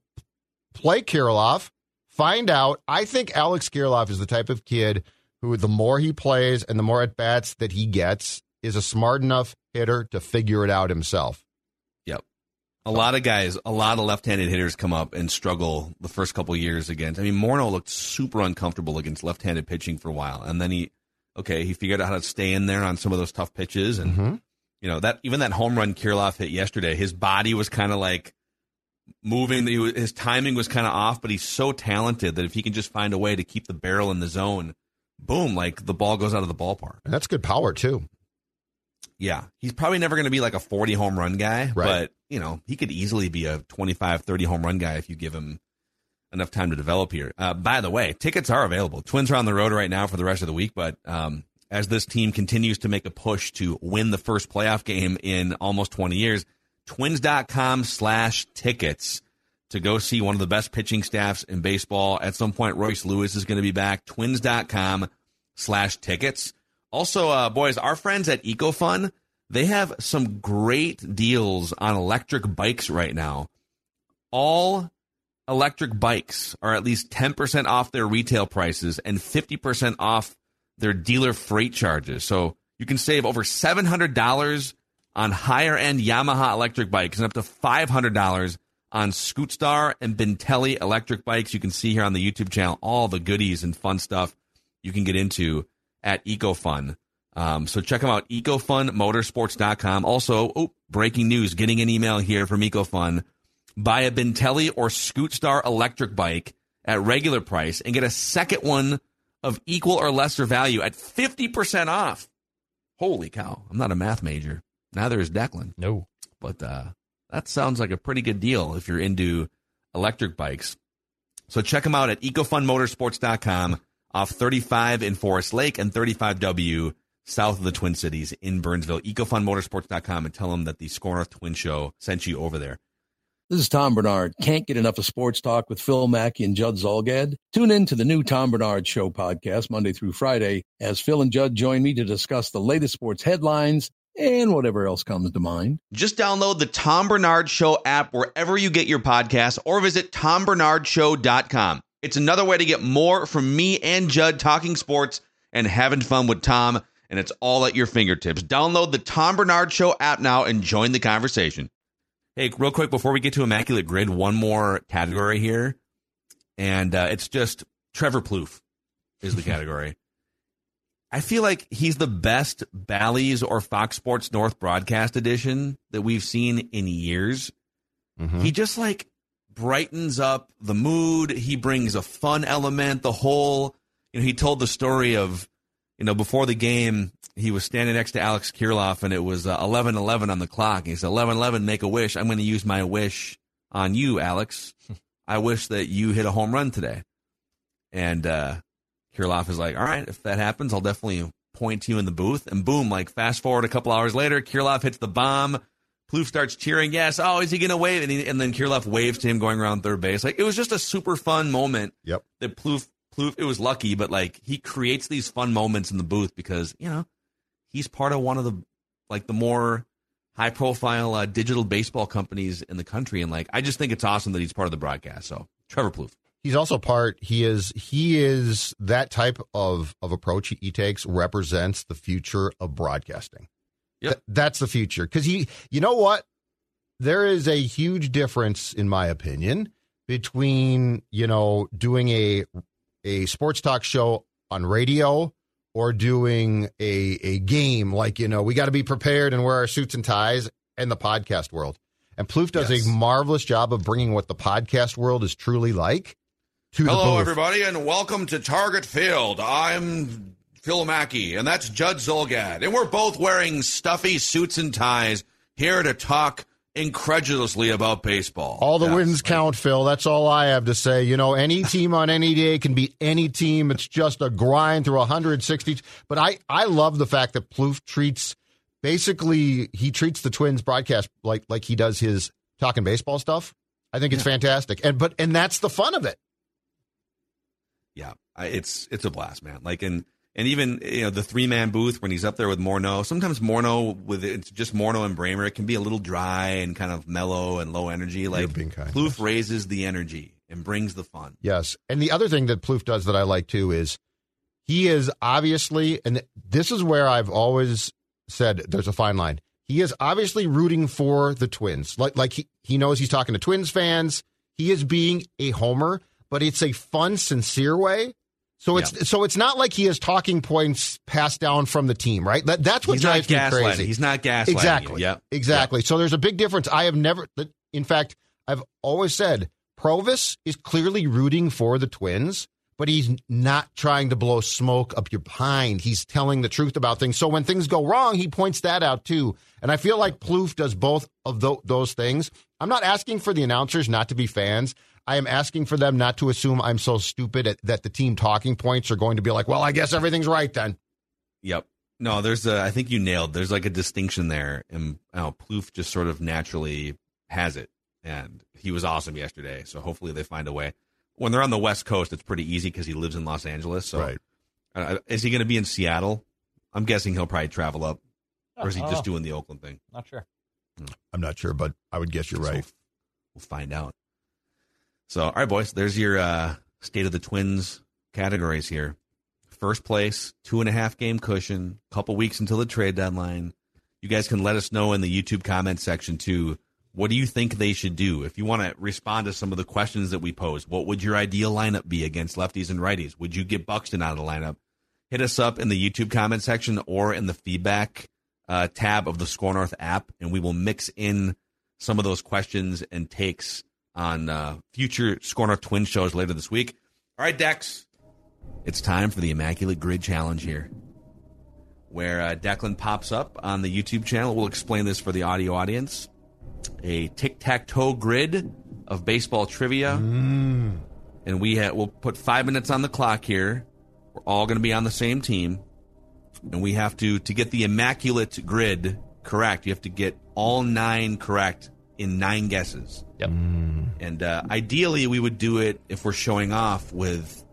Speaker 6: Play Kirilloff, find out. I think Alex Kirilloff is the type of kid who, the more he plays and the more at bats that he gets, is a smart enough hitter to figure it out himself.
Speaker 4: Yep. A lot of guys, a lot of left-handed hitters come up and struggle the first couple years against. I mean, Morneau looked super uncomfortable against left-handed pitching for a while, and then he Okay, he figured out how to stay in there on some of those tough pitches, and
Speaker 6: Mm-hmm.
Speaker 4: you know that even that home run Kirilloff hit yesterday, his body was kind of like moving. He was, his timing was kind of off, but he's so talented that if he can just find a way to keep the barrel in the zone, boom, like the ball goes out of the ballpark.
Speaker 6: And that's good power too.
Speaker 4: Yeah, he's probably never going to be like a 40 home run guy,
Speaker 6: Right.
Speaker 4: but you know, he could easily be a 25, 30 home run guy if you give him enough time to develop here. Uh, by the way, tickets are available. Twins are on the road right now for the rest of the week, but um, as this team continues to make a push to win the first playoff game in almost 20 years, twins.com slash tickets to go see one of the best pitching staffs in baseball. At some point, Royce Lewis is going to be back. Twins.com slash tickets. Also, uh, boys, our friends at EcoFun, they have some great deals on electric bikes right now. All electric bikes are at least 10% off their retail prices and 50% off their dealer freight charges. So you can save over $700 on higher end Yamaha electric bikes and up to $500 on Scootstar and Bintelli electric bikes. You can see here on the YouTube channel all the goodies and fun stuff you can get into at EcoFun. Um, so check them out, ecofunmotorsports.com. Also, oh, breaking news, getting an email here from EcoFun. Buy a Bintelli or Scootstar electric bike at regular price and get a second one of equal or lesser value at 50% off. Holy cow. I'm not a math major. Neither is Declan.
Speaker 5: No.
Speaker 4: But uh, that sounds like a pretty good deal if you're into electric bikes. So check them out at ecofunmotorsports.com off 35 in Forest Lake and 35W south of the Twin Cities in Burnsville. ecofunmotorsports.com and tell them that the Score North Twin Show sent you over there.
Speaker 7: This is Tom Barnard. Can't get enough of sports talk with Phil Mackey and Judd Zulgad? Tune in to the new Tom Barnard Show podcast Monday through Friday as Phil and Judd join me to discuss the latest sports headlines and whatever else comes to mind.
Speaker 4: Just download the Tom Barnard Show app wherever you get your podcasts or visit tombarnardshow.com. It's another way to get more from me and Judd talking sports and having fun with Tom, and it's all at your fingertips. Download the Tom Barnard Show app now and join the conversation. Hey, real quick before we get to Immaculate Grid, one more category here, and uh, it's just Trevor Plouffe is the category. I feel like he's the best Bally's or Fox Sports North broadcast edition that we've seen in years.
Speaker 6: Mhm.
Speaker 4: He just like brightens up the mood. He brings a fun element. The whole, you know, he told the story of, you know, before the game, he was standing next to Alex Kirilloff and it was uh, 11 11 on the clock. He said, 11 11, make a wish. I'm going to use my wish on you, Alex. I wish that you hit a home run today. And uh, Kirilloff is like, all right, if that happens, I'll definitely point to you in the booth. And boom, like fast forward a couple hours later, Kirilloff hits the bomb. Plouffe starts cheering, yes, oh, is he going to wave? And, he, and then Kirilloff waves to him going around third base. Like, it was just a super fun moment
Speaker 6: Yep.
Speaker 4: that Plouffe, Plouffe, it was lucky, but like, he creates these fun moments in the booth because, you know, he's part of one of the, like, the more high profile uh, digital baseball companies in the country. And like, I just think it's awesome that he's part of the broadcast. So, Trevor Plouffe.
Speaker 6: He's also part. He is. He is that type of of approach he takes represents the future of broadcasting.
Speaker 4: Yep.
Speaker 6: Th- that's the future because he. You know what? There is a huge difference, in my opinion, between you know doing a a sports talk show on radio or doing a a game like you know we got to be prepared and wear our suits and ties and the podcast world. And Plouffe does
Speaker 4: Yes.
Speaker 6: a marvelous job of bringing what the podcast world is truly like to the
Speaker 4: Hello, everybody, and welcome to Target Field. I'm Phil Mackey, and that's Judd Zulgad, and we're both wearing stuffy suits and ties here to talk incredulously about baseball.
Speaker 6: All the wins count, Phil. That's all I have to say. You know, any team on any day can beat any team. It's just a grind through 160. But I, I love the fact that Plouffe treats basically he treats the Twins broadcast like like he does his talking baseball stuff. I think it's fantastic, and but and that's the fun of it.
Speaker 4: Yeah, I, it's it's a blast, man. Like and and even you know the three man booth when he's up there with Morneau. Sometimes Morneau with it's just Morneau and Bremer. It can be a little dry and kind of mellow and low energy. Like Plouffe raises the energy and brings the fun.
Speaker 6: Yes. And the other thing that Plouffe does that I like too is he is obviously, and this is where I've always said there's a fine line. He is obviously rooting for the Twins. Like, like he, he knows he's talking to Twins fans. He is being a homer, but it's a fun, sincere way. So it's
Speaker 4: Yeah.
Speaker 6: so it's not like he has talking points passed down from the team, right? That, that's what
Speaker 4: He's
Speaker 6: drives me crazy.
Speaker 4: He's not gaslighting you.
Speaker 6: Exactly.
Speaker 4: Yep.
Speaker 6: Exactly. So there's a big difference. I have never, in fact, I've always said Provus is clearly rooting for the Twins, but he's not trying to blow smoke up your behind. He's telling the truth about things. So when things go wrong, he points that out too. And I feel like Plouffe does both of those things. I'm not asking for the announcers not to be fans. I am asking for them not to assume I'm so stupid at, that the team talking points are going to be like, well, I guess everything's right then.
Speaker 4: Yep. No, there's a. I think you nailed. There's like a distinction there, and oh, Plouffe just sort of naturally has it, and he was awesome yesterday. So hopefully they find a way. When they're on the West Coast, it's pretty easy because he lives in Los Angeles. So,
Speaker 6: Right.
Speaker 4: uh, is he going to be in Seattle? I'm guessing he'll probably travel up, or is he
Speaker 5: Oh.
Speaker 4: just doing the Oakland thing?
Speaker 5: Not sure.
Speaker 6: I'm not sure, but I would guess you're
Speaker 4: So
Speaker 6: right.
Speaker 4: We'll find out. So, all right, boys. There's your uh, state of the Twins categories here. First place, two and a half game cushion. Couple weeks until the trade deadline. You guys can let us know in the YouTube comment section too. What do you think they should do? If you want to respond to some of the questions that we pose, what would your ideal lineup be against lefties and righties? Would you get Buxton out of the lineup? Hit us up in the YouTube comment section or in the feedback uh, tab of the Score North app, and we will mix in some of those questions and takes on uh, future Score North Twin shows later this week. All right, Dex, it's time for the Immaculate Grid Challenge here, where uh, Declan pops up on the YouTube channel. We'll explain this for the audio audience. A tic tac toe grid of baseball trivia, and we ha- we'll put five minutes on the clock here. We're all going to be on the same team, and we have to to get the immaculate grid correct. You have to get all nine correct in nine guesses.
Speaker 5: Yep.
Speaker 4: And uh, ideally, we would do it if we're showing off with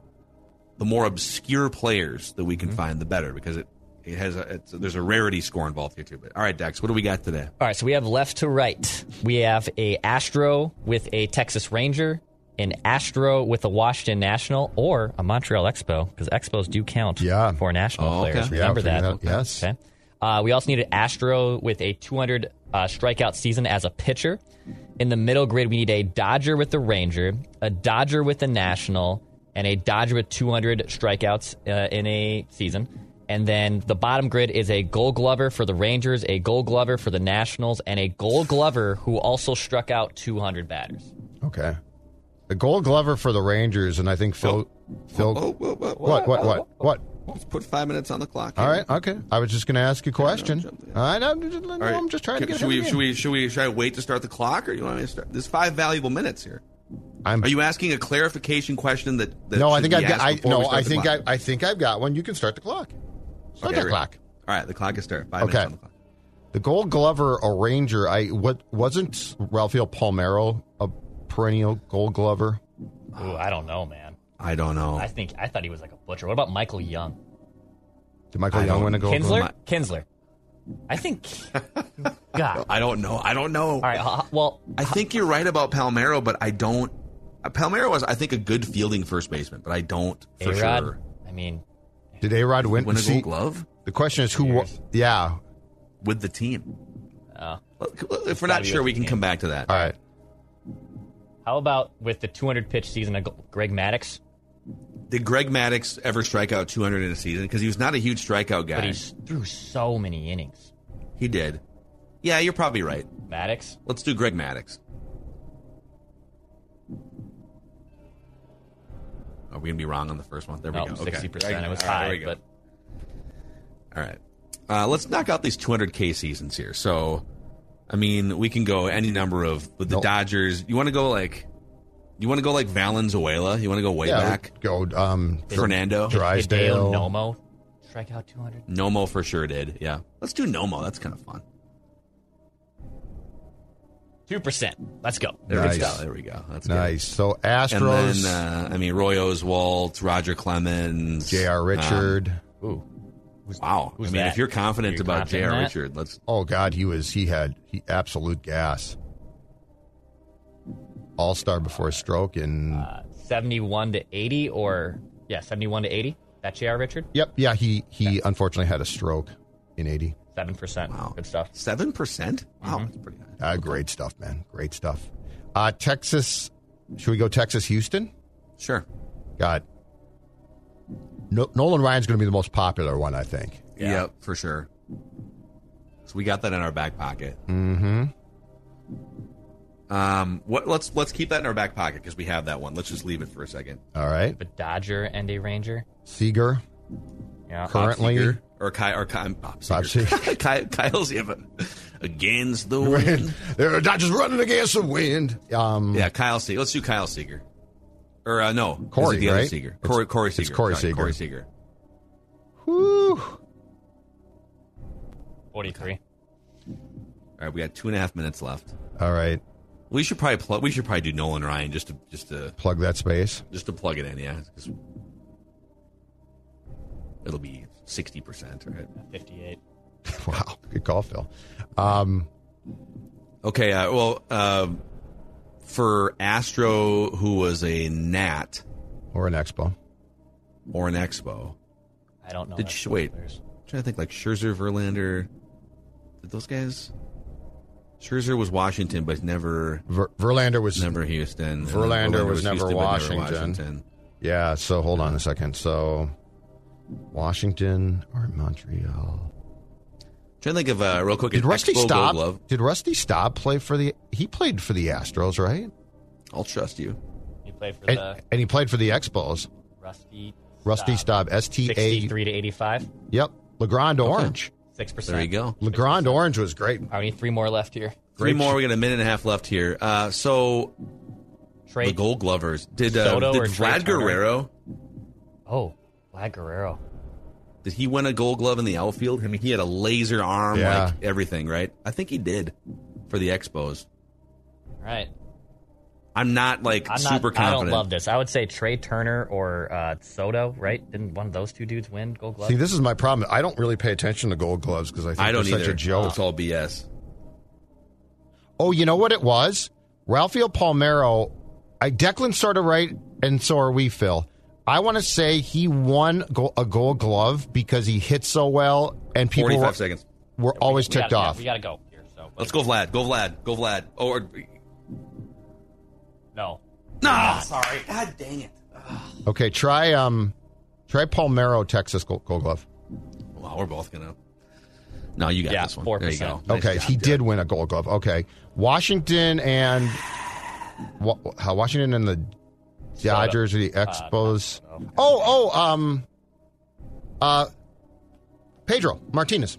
Speaker 4: the more obscure players that we can find, the better, because it, it has a, it's, there's a rarity score involved here too. But all right, Dex, what do we got today?
Speaker 5: All right, so we have left to right. We have a Astro with a Texas Ranger, an Astro with a Washington National, or a Montreal Expo, because Expos do count
Speaker 6: Yeah.
Speaker 5: for national
Speaker 4: Oh, okay.
Speaker 5: players. Remember
Speaker 6: figure
Speaker 5: that.
Speaker 6: that out. Yes.
Speaker 5: Okay. Uh, we also need an Astro with a 200 uh, strikeout season as a pitcher. In the middle grid, we need a Dodger with the Ranger, a Dodger with the National, and a Dodger with 200 strikeouts uh, in a season. And then the bottom grid is a Gold Glover for the Rangers, a Gold Glover for the Nationals, and a Gold Glover who also struck out 200 batters.
Speaker 6: Okay. The Gold Glover for the Rangers, and I think Phil. Phil.
Speaker 4: Oh, whoa, whoa, whoa.
Speaker 6: what? What? What? What?
Speaker 4: Let's put five minutes on the clock.
Speaker 6: All right. Okay. I was just going to ask you a question.
Speaker 4: jump in.
Speaker 6: All right. I'm just, no,
Speaker 4: All right.
Speaker 6: I'm just trying to get.
Speaker 4: Should
Speaker 6: get
Speaker 4: we, should we should we should I wait to start the clock, or you want me to start? There's five valuable minutes here.
Speaker 6: I'm.
Speaker 4: Are you asking a clarification question that? that
Speaker 6: no, I think I've got. I no, I think I. I think I've got one. You can start the clock. Start
Speaker 4: Okay,
Speaker 6: the
Speaker 4: ready.
Speaker 6: clock.
Speaker 4: All right, the clock is started. Five
Speaker 6: Okay.
Speaker 4: minutes on the clock.
Speaker 6: The Gold Glover, a Ranger. I what wasn't Rafael Palmeiro a perennial Gold Glover?
Speaker 5: Ooh, I don't know, man.
Speaker 4: I don't know.
Speaker 5: I think I thought he was like a butcher. What about Michael Young?
Speaker 6: Did Michael
Speaker 4: I
Speaker 6: Young
Speaker 4: don't-
Speaker 6: win a Gold
Speaker 5: Kinsler?
Speaker 6: Glover?
Speaker 5: Kinsler. I think. God.
Speaker 4: I don't know. I don't know.
Speaker 5: All right. uh, Well,
Speaker 4: I think you're right about Palmeiro, but I don't. uh, Palmeiro was, I think, a good fielding first baseman, but I don't for
Speaker 5: A-Rod.
Speaker 4: sure
Speaker 5: I mean,
Speaker 6: Did A Rod win?
Speaker 4: win a
Speaker 6: See,
Speaker 4: Gold Glove
Speaker 6: The question is who? wa- Yeah.
Speaker 4: with the team.
Speaker 5: uh,
Speaker 4: Well, If we're
Speaker 5: gotta
Speaker 4: not
Speaker 5: be
Speaker 4: sure,
Speaker 5: with
Speaker 4: we
Speaker 5: the
Speaker 4: can
Speaker 5: team.
Speaker 4: come back to that.
Speaker 6: All right.
Speaker 5: how about with the 200 pitch season of Greg Maddux?
Speaker 4: Did Greg Maddux ever strike out 200 in a season? Because he was not a huge strikeout guy.
Speaker 5: But he threw so many innings.
Speaker 4: He did. Yeah, you're probably right.
Speaker 5: Maddux.
Speaker 4: Let's do Greg Maddux. Are we gonna be wrong on the first one? There we
Speaker 5: No,
Speaker 4: go. Okay.
Speaker 5: 60%. It was high,
Speaker 4: there
Speaker 5: but
Speaker 4: All right. Uh, let's knock out these 200K seasons here. So, I mean, we can go any number of with the
Speaker 6: Nope.
Speaker 4: Dodgers. You want to go like, you want to go like Valenzuela? You want to go way
Speaker 6: Yeah.
Speaker 4: back?
Speaker 6: Go. Um.
Speaker 4: Fernando?
Speaker 6: Drysdale.
Speaker 5: Nomo strike out 200?
Speaker 4: Nomo for sure did. Yeah. Let's do Nomo. That's kind of fun.
Speaker 5: 2%. Let's go.
Speaker 4: There
Speaker 6: Nice.
Speaker 4: we go. There we go. That's good.
Speaker 6: Nice. So
Speaker 4: And
Speaker 6: Astros.
Speaker 4: then, uh, I mean, Roy Oswalt, Roger Clemens,
Speaker 6: J.R. Richard.
Speaker 5: Ooh.
Speaker 4: Um, wow.
Speaker 5: who's
Speaker 4: I mean,
Speaker 5: that?
Speaker 4: if you're confident
Speaker 5: You're
Speaker 4: about
Speaker 5: confident
Speaker 4: J.R. Richard, let's.
Speaker 6: oh God, he was. He had he absolute gas. All star before his stroke, in
Speaker 5: Uh, 71 to 80 or, yeah, 71 to 80? That J.R. Richard?
Speaker 6: yep, yeah, he he unfortunately had a stroke in eighty.
Speaker 5: 7%.
Speaker 4: Wow.
Speaker 5: Good stuff.
Speaker 4: Seven percent. Wow,
Speaker 5: Mm-hmm.
Speaker 4: that's pretty high.
Speaker 6: Uh, great stuff, man. Great stuff. Uh, Texas. Should we go Texas Houston?
Speaker 4: Sure.
Speaker 6: Got No, Nolan Ryan's going to be the most popular one, I think.
Speaker 4: Yep, for sure. So we got that in our back pocket.
Speaker 6: Mm-hmm.
Speaker 4: Um, what? Let's let's keep that in our back pocket because we have that one. Let's just leave it for a second.
Speaker 6: All right.
Speaker 5: A Dodger and a Ranger.
Speaker 6: Seager.
Speaker 5: Yeah.
Speaker 6: Currently-
Speaker 4: Bob Seger, or Kyle or Kyle, Bob
Speaker 6: Bob
Speaker 4: Seger. Kyle, Kyle's yeah, but against the wind.
Speaker 6: They're not just running against the wind. Um,
Speaker 4: Yeah, Kyle Seager. Let's do Kyle Seager. Or uh, no,
Speaker 6: Corey,
Speaker 4: is it the other
Speaker 6: right?
Speaker 4: Seager.
Speaker 6: It's-
Speaker 4: Corey, Corey
Speaker 6: it's Corey
Speaker 4: Sorry,
Speaker 6: Seager.
Speaker 4: Corey Seager.
Speaker 6: Whew.
Speaker 5: 43.
Speaker 4: All right, we got two and a half minutes left.
Speaker 6: All right.
Speaker 4: We should probably plug. We should probably do Nolan Ryan just to just to
Speaker 6: Plug that space.
Speaker 4: just to plug it in. yeah. it'll be sixty percent. Right.
Speaker 5: 58.
Speaker 6: Wow. Good call, Phil. Um,
Speaker 4: Okay. Uh, well, um, for Astro, who was a Nat
Speaker 6: or an Expo.
Speaker 4: or an Expo,
Speaker 5: I don't know.
Speaker 4: Did
Speaker 5: that
Speaker 4: sh- wait.
Speaker 5: players.
Speaker 4: I'm trying to think like Scherzer, Verlander. Did those guys? Scherzer was Washington, but never
Speaker 6: Ver- Verlander was
Speaker 4: never Houston. And then
Speaker 6: Verlander was never
Speaker 4: Houston, but
Speaker 6: Washington.
Speaker 4: Washington.
Speaker 6: Yeah, so hold on a second. So Washington or Montreal.
Speaker 4: trying to think of uh, real quick.
Speaker 6: Did Rusty
Speaker 4: Expo Gold Glove.
Speaker 6: Did Rusty Staub play for the? He played for the Astros, right?
Speaker 4: I'll trust you.
Speaker 5: He played for
Speaker 6: And,
Speaker 5: the
Speaker 6: and he played for the Expos.
Speaker 5: Rusty.
Speaker 6: Rusty Staub, S T A.
Speaker 5: 63 to 85.
Speaker 6: Yep, Legrand Orange.
Speaker 5: 6%.
Speaker 4: There you go.
Speaker 6: Legrand Orange was great.
Speaker 5: I need three more left here.
Speaker 4: Three more. We got a minute and a half left here. Uh, so
Speaker 5: Trey.
Speaker 4: the Gold Glovers did. Uh,
Speaker 5: Soto
Speaker 4: did
Speaker 5: or Trey
Speaker 4: Vlad Guerrero?
Speaker 5: Oh, Vlad Guerrero.
Speaker 4: Did he win a Gold Glove in the outfield? I mean, he had a laser arm,
Speaker 6: Yeah.
Speaker 4: like everything, right? I think he did for the Expos.
Speaker 5: All right.
Speaker 4: I'm not like
Speaker 5: I'm
Speaker 4: super
Speaker 5: not, I don't love this. I would say Trey Turner or uh, Soto, right? Didn't one of those two dudes win Gold Glove?
Speaker 6: See, this is my problem. I don't really pay attention to Gold Gloves because I think
Speaker 4: I don't
Speaker 6: they're
Speaker 4: either.
Speaker 6: such a joke.
Speaker 4: It's all BS.
Speaker 6: Oh, you know what it was? Ralphio Palmeiro. I Declan started right, and so are we, Phil. I want to say he won a Gold Glove because he hit so well, and people
Speaker 4: Forty-five
Speaker 6: were,
Speaker 4: seconds.
Speaker 6: were always
Speaker 5: We gotta-
Speaker 6: ticked
Speaker 5: yeah,
Speaker 6: off.
Speaker 5: we got to go here. So
Speaker 4: Let's go, Vlad. Go, Vlad. Go, Vlad. Oh, or,
Speaker 5: No.
Speaker 4: nah. Sorry. God dang it.
Speaker 6: Okay, try um, try Palmeiro Texas Gold, Gold Glove.
Speaker 4: Well, we're both gonna. No, you got
Speaker 5: Yeah,
Speaker 4: this one. There you
Speaker 5: 4%.
Speaker 4: go. Nice
Speaker 6: Okay,
Speaker 4: job,
Speaker 6: he
Speaker 4: Jack.
Speaker 6: did win a Gold Glove. Okay, Washington and Wa- how Washington and the Dodgers or the Expos. Oh, oh, um, uh, Pedro Martinez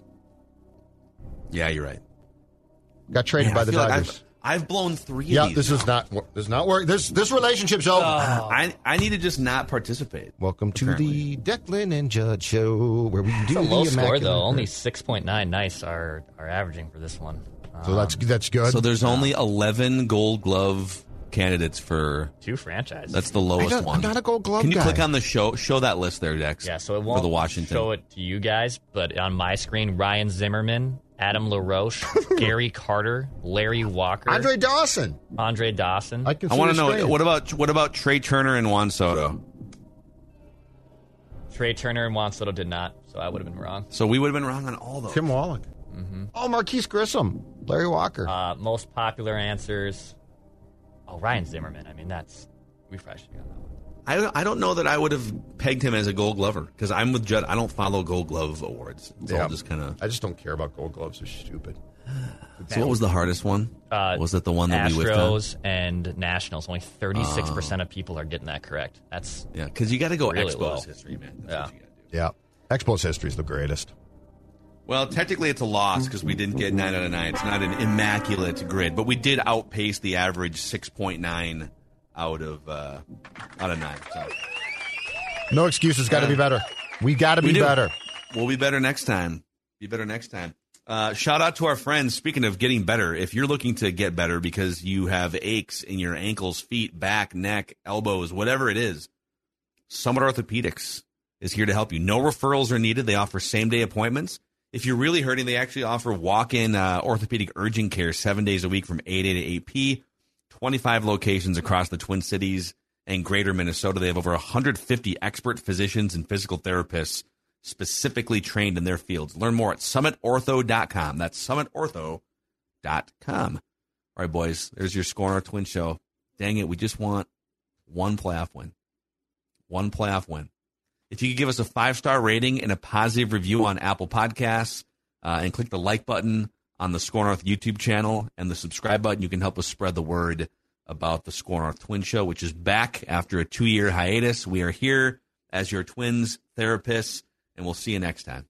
Speaker 4: Yeah, you're right.
Speaker 6: got traded
Speaker 4: Man,
Speaker 6: by the
Speaker 4: feel like
Speaker 6: Dodgers.
Speaker 4: I've, I've blown three.
Speaker 6: yeah, this
Speaker 4: now.
Speaker 6: is not this is not work. This this relationship's over. Oh.
Speaker 4: I I need to just not participate.
Speaker 6: Welcome to the Declan and Judd show, where we do
Speaker 5: It's a
Speaker 6: the
Speaker 5: low score,
Speaker 6: immaculate-
Speaker 5: though. Only 6.9 nice are, are averaging for this one.
Speaker 6: So that's um, that's good.
Speaker 4: So there's only 11 Gold Glove candidates for.
Speaker 5: Two franchises.
Speaker 4: That's the lowest
Speaker 6: don't-
Speaker 4: one.
Speaker 6: I'm not a Gold Glove
Speaker 4: Can you
Speaker 6: guy.
Speaker 4: click on the show? Show that list there, Dex.
Speaker 5: Yeah, so it won't
Speaker 4: the Washington.
Speaker 5: show it to you guys, but on my screen, Ryan Zimmerman, Adam LaRoche, Gary Carter, Larry Walker,
Speaker 6: Andre Dawson.
Speaker 5: Andre Dawson.
Speaker 6: I can.
Speaker 4: I want to know
Speaker 6: screen.
Speaker 4: what about what about Trey Turner and Juan Soto?
Speaker 5: Trey Turner and Juan Soto did not, so I would have been wrong.
Speaker 4: So we would have been wrong on all those.
Speaker 6: Tim Wallach. Oh, Marquis Grissom, Larry Walker.
Speaker 5: Uh, most popular answers. Oh, Ryan Zimmerman. I mean, that's we probably should have that one.
Speaker 4: I don't, I don't know that I would have pegged him as a Gold Glover because I'm with Judd. I don't follow Gold Glove awards. It's
Speaker 6: Yeah.
Speaker 4: all just kind of.
Speaker 6: I just don't care about Gold Gloves. They're stupid.
Speaker 4: So what was the hardest one?
Speaker 5: Uh,
Speaker 4: was it the one that we whiffed on?
Speaker 5: Astros and Nationals. Only 36% of people are getting that correct. That's
Speaker 4: Yeah, because you got to go
Speaker 5: Really
Speaker 4: Expos
Speaker 5: low.
Speaker 4: history, man. That's
Speaker 5: Yeah.
Speaker 4: what you got to do.
Speaker 6: Yeah. Expos history is the greatest.
Speaker 4: Well, technically it's a loss because we didn't get nine out of nine. It's not an immaculate grid, but we did outpace the average six point nine out of uh, out of nine. So
Speaker 6: No excuses. Got to be better. We got to be better.
Speaker 4: we'll be better next time. Be better next time. Uh, shout out to our friends. Speaking of getting better, if you're looking to get better because you have aches in your ankles, feet, back, neck, elbows, whatever it is, Summit Orthopedics is here to help you. No referrals are needed. They offer same day appointments. If you're really hurting, they actually offer walk in uh, orthopedic urgent care seven days a week from 8 a to 8 p. 25 locations across the Twin Cities and greater Minnesota. They have over 150 expert physicians and physical therapists specifically trained in their fields. Learn more at summitortho.com. That's summitortho.com. All right, boys, there's your Score North twin show. Dang it, we just want one playoff win. One playoff win. If you could give us a five star rating and a positive review on Apple Podcasts, uh, and click the like button on the Score North YouTube channel and the subscribe button, you can help us spread the word about the Score North Twin Show, which is back after a two year hiatus. We are here as your twins therapists, and we'll see you next time.